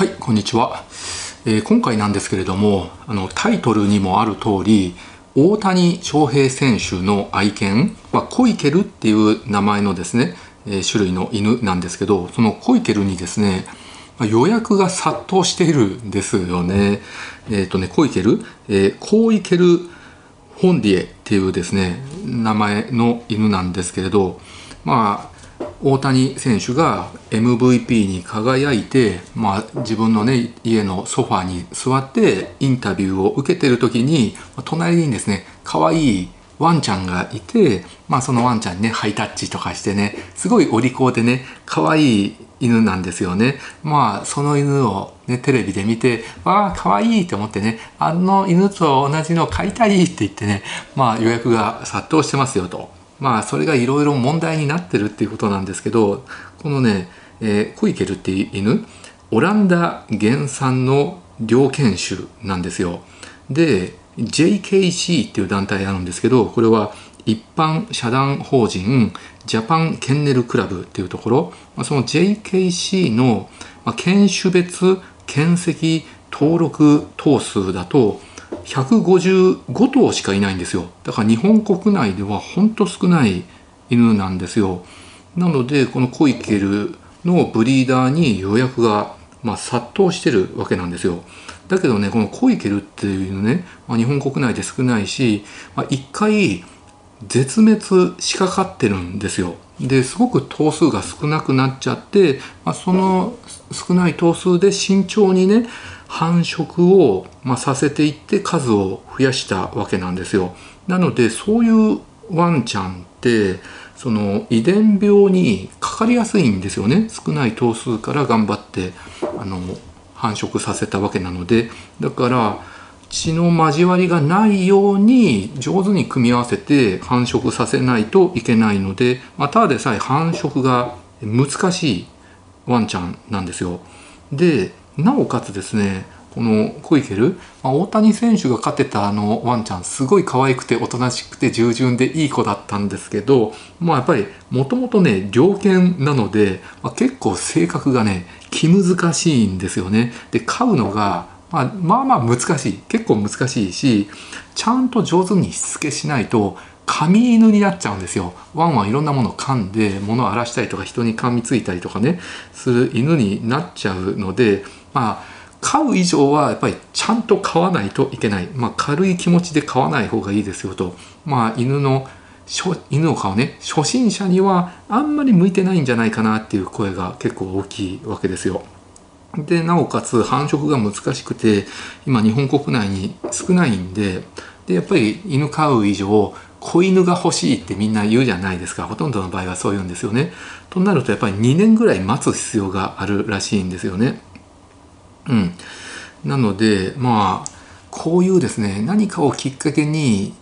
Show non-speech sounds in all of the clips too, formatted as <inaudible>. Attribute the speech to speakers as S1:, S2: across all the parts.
S1: はいこんにちは、えー、今回なんですけれどもあのタイトルにもある通り大谷翔平選手の愛犬、まあ、コイケルっていう名前のですね、えー、種類の犬なんですけどそのコイケルにですね予約が殺到しているんですよね。えっ、ー、とね、コイケル、えー、コイケルホンディエっていうですね、名前の犬なんですけれど、まあ、大谷選手が MVP に輝いて、まあ、自分の、ね、家のソファに座ってインタビューを受けてる時に隣にですね可愛いワンちゃんがいて、まあ、そのワンちゃんにねハイタッチとかしてねすごいお利口でね可愛い犬なんですよね。まあその犬を、ね、テレビで見て「わあ可愛いと思ってねあの犬と同じの飼いたいって言ってね、まあ、予約が殺到してますよと。まあそれがいろいろ問題になってるっていうことなんですけどこのね、えー、コイケルっていう犬オランダ原産の猟犬種なんですよ。で JKC っていう団体あるんですけどこれは一般社団法人ジャパンケンネルクラブっていうところその JKC の犬種別犬籍登録頭数だと155頭しかいないんですよ。だから日本国内ではほんと少ない犬なんですよ。なのでこのコイケルのブリーダーに予約が、まあ、殺到してるわけなんですよ。だけどねこのコイケルっていうのね、まあ、日本国内で少ないし、まあ、1回絶滅しかかってるんですよ。ですごく頭数が少なくなっちゃって、まあ、その少ない頭数で慎重にね繁殖を、まあ、させていって数を増やしたわけなんですよ。なのでそういうワンちゃんってその遺伝病にかかりやすいんですよね少ない頭数から頑張ってあの繁殖させたわけなのでだから血の交わりがないように上手に組み合わせて繁殖させないといけないので、まあ、ただでさえ繁殖が難しいワンちゃんなんですよ。でなおかつですねこのコイケル、まあ、大谷選手が飼ってたあのワンちゃんすごい可愛くておとなしくて従順でいい子だったんですけど、まあ、やっぱりもともとね猟犬なので、まあ、結構性格がね気難しいんですよね。で飼うのが、まあ、まあまあ難しい結構難しいしちゃんと上手にしつけしないと噛み犬になっちゃうんですよ。ワンワンいろんなものを噛んで物を荒らしたりとか人に噛みついたりとかねする犬になっちゃうのでまあ飼う以上はやっぱりちゃんと飼わないといけない、まあ、軽い気持ちで飼わない方がいいですよと、まあ、犬の犬を飼うね初心者にはあんまり向いてないんじゃないかなっていう声が結構大きいわけですよ。でなおかつ繁殖が難しくて今日本国内に少ないんででやっぱり犬飼う以上子犬が欲しいってみんな言うじゃないですかほとんどの場合はそう言うんですよね。となるとやっぱり2年ぐらい待つ必要があるらしいんですよね。うん、なのでまあこういうですね何かをきっかけに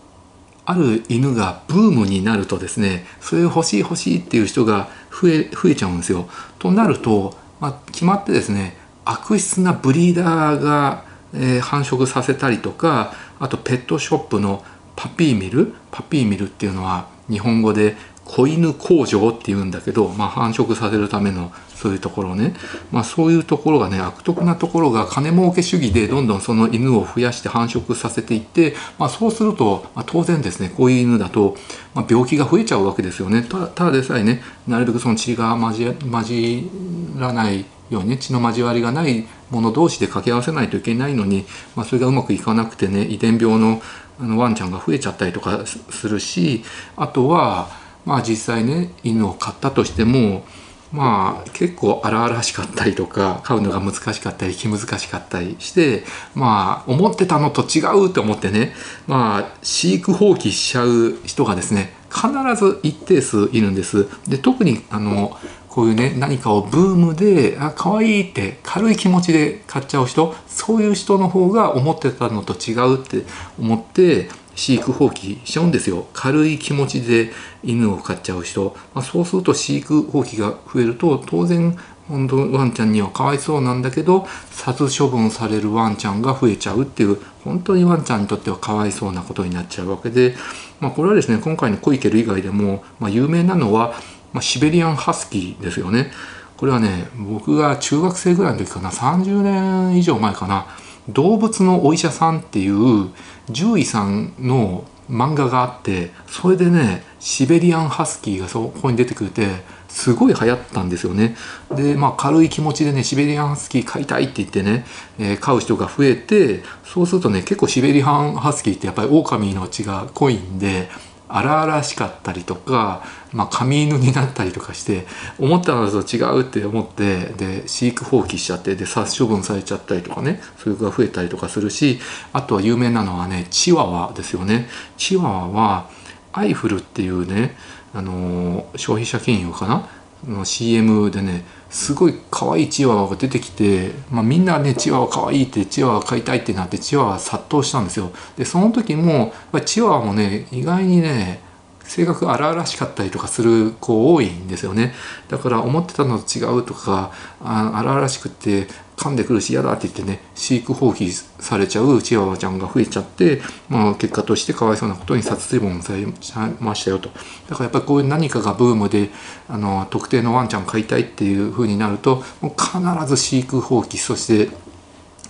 S1: ある犬がブームになるとですねそれを欲しい欲しいっていう人が増え増えちゃうんですよ。となると、まあ、決まってですね悪質なブリーダーが、えー、繁殖させたりとかあとペットショップのパピーミル？パピーミルっていうのは日本語で子犬工場っていうんだけど、まあ、繁殖させるためのそういうところね、まあ、そういうところがね悪徳なところが金儲け主義でどんどんその犬を増やして繁殖させていって、まあ、そうすると、まあ、当然ですねこういう犬だと、ま、病気が増えちゃうわけですよね。ただでさえねなるべくその血が混じ混じらないようにね血の交わりがないもの同士で掛け合わせないといけないのに、まあ、それがうまくいかなくてね遺伝病のあのワンちゃんが増えちゃったりとかするしあとはまあ実際ね犬を飼ったとしてもまあ結構荒々しかったりとか飼うのが難しかったり気難しかったりしてまあ思ってたのと違うと思ってねまあ飼育放棄しちゃう人がですね必ず一定数いるんです。で特にあのこういうね何かをブームであ可愛いって軽い気持ちで買っちゃう人そういう人の方が思ってたのと違うって思って飼育放棄しちゃうんですよ。軽い気持ちで犬を飼っちゃう人、まあ、そうすると飼育放棄が増えると当然本当ワンちゃんにはかわいそうなんだけど殺処分されるワンちゃんが増えちゃうっていう本当にワンちゃんにとってはかわいそうなことになっちゃうわけで、まあ、これはですね今回のコイケル以外でも、まあ、有名なのは、まあ、シベリアンハスキーですよね。これはね僕が中学生ぐらいの時かな30年以上前かな動物のお医者さんっていう獣医さんの漫画があってそれでねシベリアンハスキーがそこに出てくれてすごい流行ったんですよね。でまあ軽い気持ちでねシベリアンハスキー飼いたいって言ってね、えー、飼う人が増えてそうするとね結構シベリアンハスキーってやっぱり狼の血が濃いんで荒々しかったりとか、まあ、髪犬になったりとかして思ったのと違うって思ってで飼育放棄しちゃってで殺処分されちゃったりとかねそういう子が増えたりとかするしあとは有名なのはねチワワですよね。チワワはアイフルっていうね、あの消費者金融かなの CM でねすごい可愛いチワワが出てきて、まあ、みんなねチワワ可愛いってチワワ飼いたいってなってチワワ殺到したんですよ。でその時もチワワもね意外にね性格荒々しかったりとかする子多いんですよね。だから思ってたのと違うとかあ荒々しくて噛んでくるし嫌だって言ってね飼育放棄されちゃうチワワちゃんが増えちゃって、まあ、結果としてかわいそうなことに殺処分されちゃいましたよとだからやっぱりこういう何かがブームであの特定のワンちゃんを飼いたいっていうふうになるともう必ず飼育放棄そして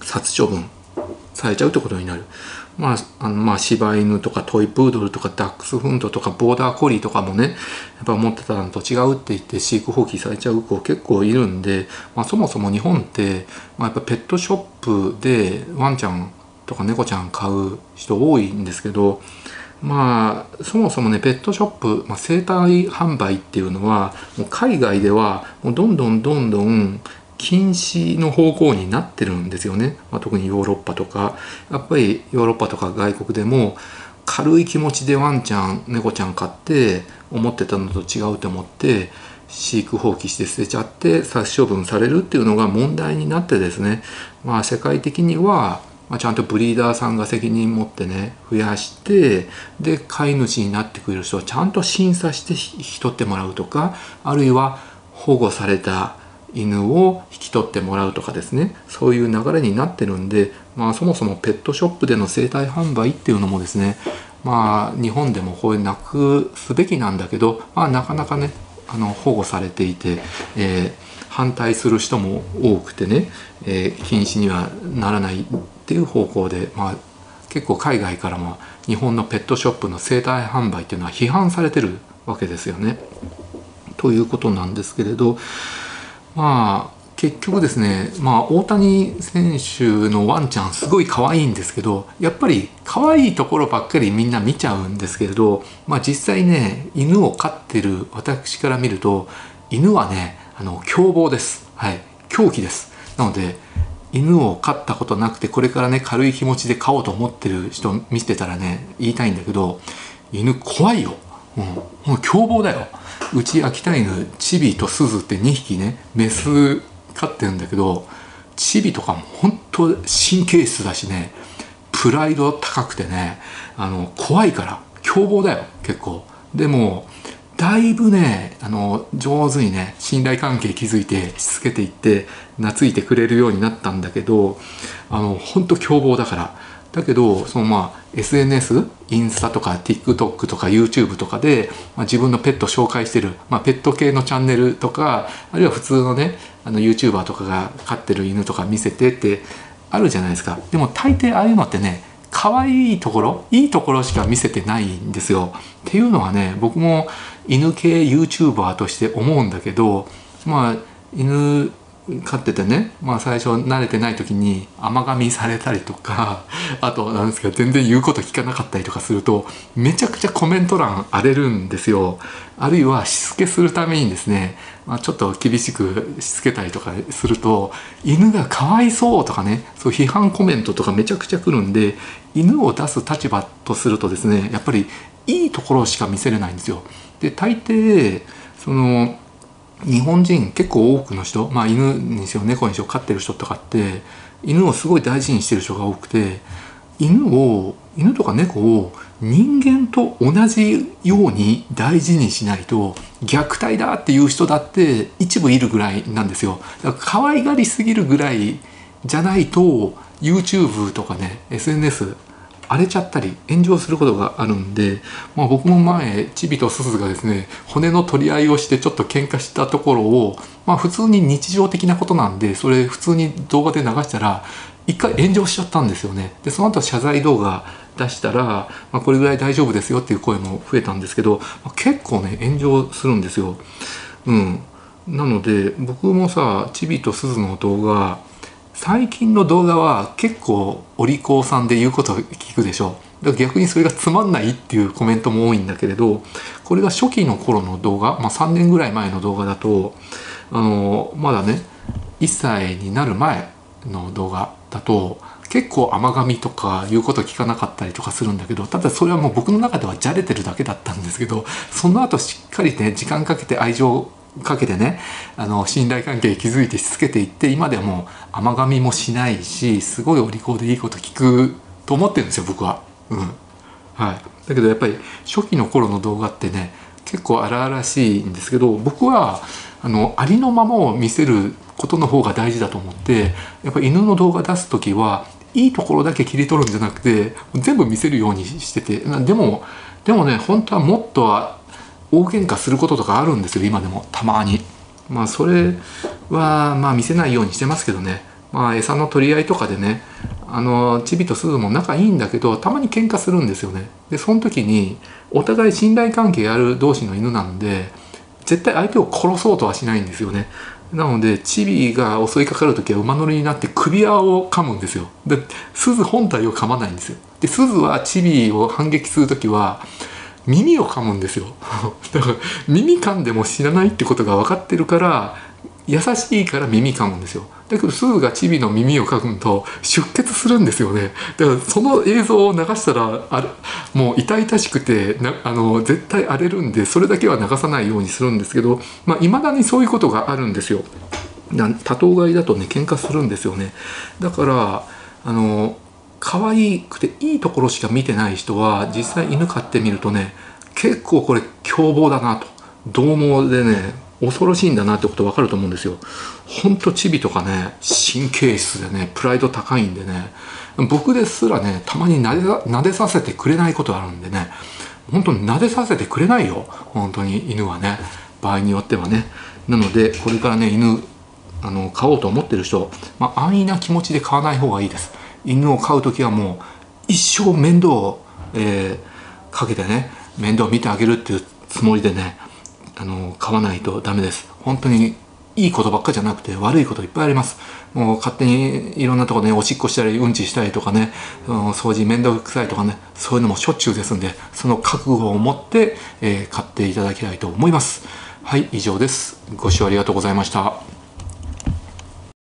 S1: 殺処分されちゃうってことになる。まあ、あのまあ柴犬とかトイプードルとかダックスフントとかボーダーコリーとかもねやっぱ思ってたのと違うって言って飼育放棄されちゃう子結構いるんで、まあ、そもそも日本って、まあ、やっぱペットショップでワンちゃんとか猫ちゃん買う人多いんですけどまあそもそもねペットショップ、まあ、生体販売っていうのはもう海外ではもうどんどんどんどん禁止の方向になってるんですよね、まあ、特にヨーロッパとか。やっぱりヨーロッパとか外国でも軽い気持ちでワンちゃん猫ちゃん飼って思ってたのと違うと思って飼育放棄して捨てちゃって殺処分されるっていうのが問題になってですね。まあ世界的にはま、ちゃんとブリーダーさんが責任持ってね増やしてで飼い主になってくれる人をちゃんと審査して引き取ってもらうとかあるいは保護された犬を引き取ってもらうとかですねそういう流れになってるんで、まあ、そもそもペットショップでの生体販売っていうのもですねまあ日本でもこうなくすべきなんだけど、まあ、なかなかねあの保護されていて、えー、反対する人も多くてね、えー、禁止にはならないっていう方向で、まあ、結構海外からも日本のペットショップの生体販売っていうのは批判されてるわけですよね。ということなんですけれどまあ結局ですね、まあ、大谷選手のワンちゃんすごい可愛いんですけどやっぱり可愛いところばっかりみんな見ちゃうんですけれど、まあ、実際ね犬を飼ってる私から見ると犬はねあの凶暴です、はい、狂気です。なので犬を飼ったことなくてこれからね軽い気持ちで飼おうと思ってる人見てたらね言いたいんだけど犬怖いよ、うん、もう凶暴だよ。うち秋田犬チビとスズって2匹ねメス飼ってるんだけどチビとかも本当神経質だしねプライド高くてねあの怖いから凶暴だよ結構。でもだいぶねあの上手にね信頼関係築いてしつけていって懐いてくれるようになったんだけどあの本当凶暴だからだけどそのまあ SNS インスタとか TikTok とか YouTube とかで、まあ、自分のペット紹介してる、まあ、ペット系のチャンネルとかあるいは普通のねあの YouTuber とかが飼ってる犬とか見せてってあるじゃないですか。でも大抵ああいうのってね可愛いところいいところしか見せてないんですよ。っていうのはね僕も犬系 YouTuber として思うんだけどまあ犬飼っててね、まあ、最初慣れてない時に甘噛みされたりとか <laughs> あとなんですけど全然言うこと聞かなかったりとかするとめちゃくちゃコメント欄荒れるんですよ。あるいはしつけするためにですね、まあ、ちょっと厳しくしつけたりとかすると犬がかわいそうとかねそう批判コメントとかめちゃくちゃ来るんで犬を出す立場とするとですねやっぱりいいところしか見せれないんですよ。で大抵その日本人結構多くの人、まあ、犬にしろ猫にしろ飼ってる人とかって犬をすごい大事にしてる人が多くて犬を犬とか猫を人間と同じように大事にしないと虐待だっていう人だって一部いるぐらいなんですよ。だから可愛がりすぎるぐらいじゃないと YouTube とかね SNS 荒れちゃったり炎上することがあるんで、まあ、僕も前チビとスズがですね骨の取り合いをしてちょっと喧嘩したところを、まあ、普通に日常的なことなんでそれ普通に動画で流したら一回炎上しちゃったんですよね。でその後謝罪動画出したら、まあ、これぐらい大丈夫ですよっていう声も増えたんですけど、まあ、結構ね炎上するんですよ。うん。なので僕もさチビとスズの動画最近の動画は結構お利口さんで言うことを聞くでしょだから逆にそれがつまんないっていうコメントも多いんだけれどこれが初期の頃の動画、まあ、3年ぐらい前の動画だとあのまだね1歳になる前の動画だと結構甘噛みとか言うこと聞かなかったりとかするんだけどただそれはもう僕の中ではじゃれてるだけだったんですけどその後しっかりね時間かけて愛情かけてねあの信頼関係築いてしつけていって今ではもう甘噛みもしないしすごいお利口でいいこと聞くと思ってるんですよ僕は。うんはい、だけどやっぱり初期の頃の動画ってね結構荒々しいんですけど僕はあのありのままを見せることの方が大事だと思ってやっぱ犬の動画出す時はいいところだけ切り取るんじゃなくて全部見せるようにしててでもでもね本当はもっとは大喧嘩することとかあるんですよ今でもたまに。まあそれはまあ見せないようにしてますけどね。まあ餌の取り合いとかでねあのチビとスズも仲いいんだけどたまに喧嘩するんですよね。でその時にお互い信頼関係ある同士の犬なんで絶対相手を殺そうとはしないんですよね。なのでチビが襲いかかる時は馬乗りになって首輪を噛むんですよ。で鈴本体を噛まないんですよ。で鈴はチビを反撃する時は耳を噛むんですよ。<laughs> だから耳噛んでも知らないってことが分かってるから優しいから耳噛むんですよ。だけどすぐがチビの耳を噛むと出血するんですよね。だからその映像を流したらあれもう痛々しくてなあの絶対荒れるんでそれだけは流さないようにするんですけどまあ、未だにそういうことがあるんですよ。多頭飼いだとね喧嘩するんですよね。だからあの可愛くていいところしか見てない人は実際犬飼ってみるとね結構これ凶暴だなと。獰猛でね恐ろしいんだなってこと分かると思うんですよ。ほんとチビとかね神経質でねプライド高いんでね僕ですらねたまに撫で撫でさせてくれないことあるんでね本当に撫でさせてくれないよ。本当に犬はね場合によってはね。なのでこれからね犬あの飼おうと思ってる人、まあ、安易な気持ちで飼わない方がいいです。犬を飼う時はもう一生面倒を、えー、かけてね面倒を見てあげるっていうつもりでねあの飼わないとダメです。本当にいいことばっかじゃなくて悪いこといっぱいあります。もう勝手にいろんなとこねおしっこしたりうんちしたりとかね掃除面倒くさいとかねそういうのもしょっちゅうですんでその覚悟を持って、えー、買っていただきたいと思います。はい以上です。ご視聴ありがとうございました。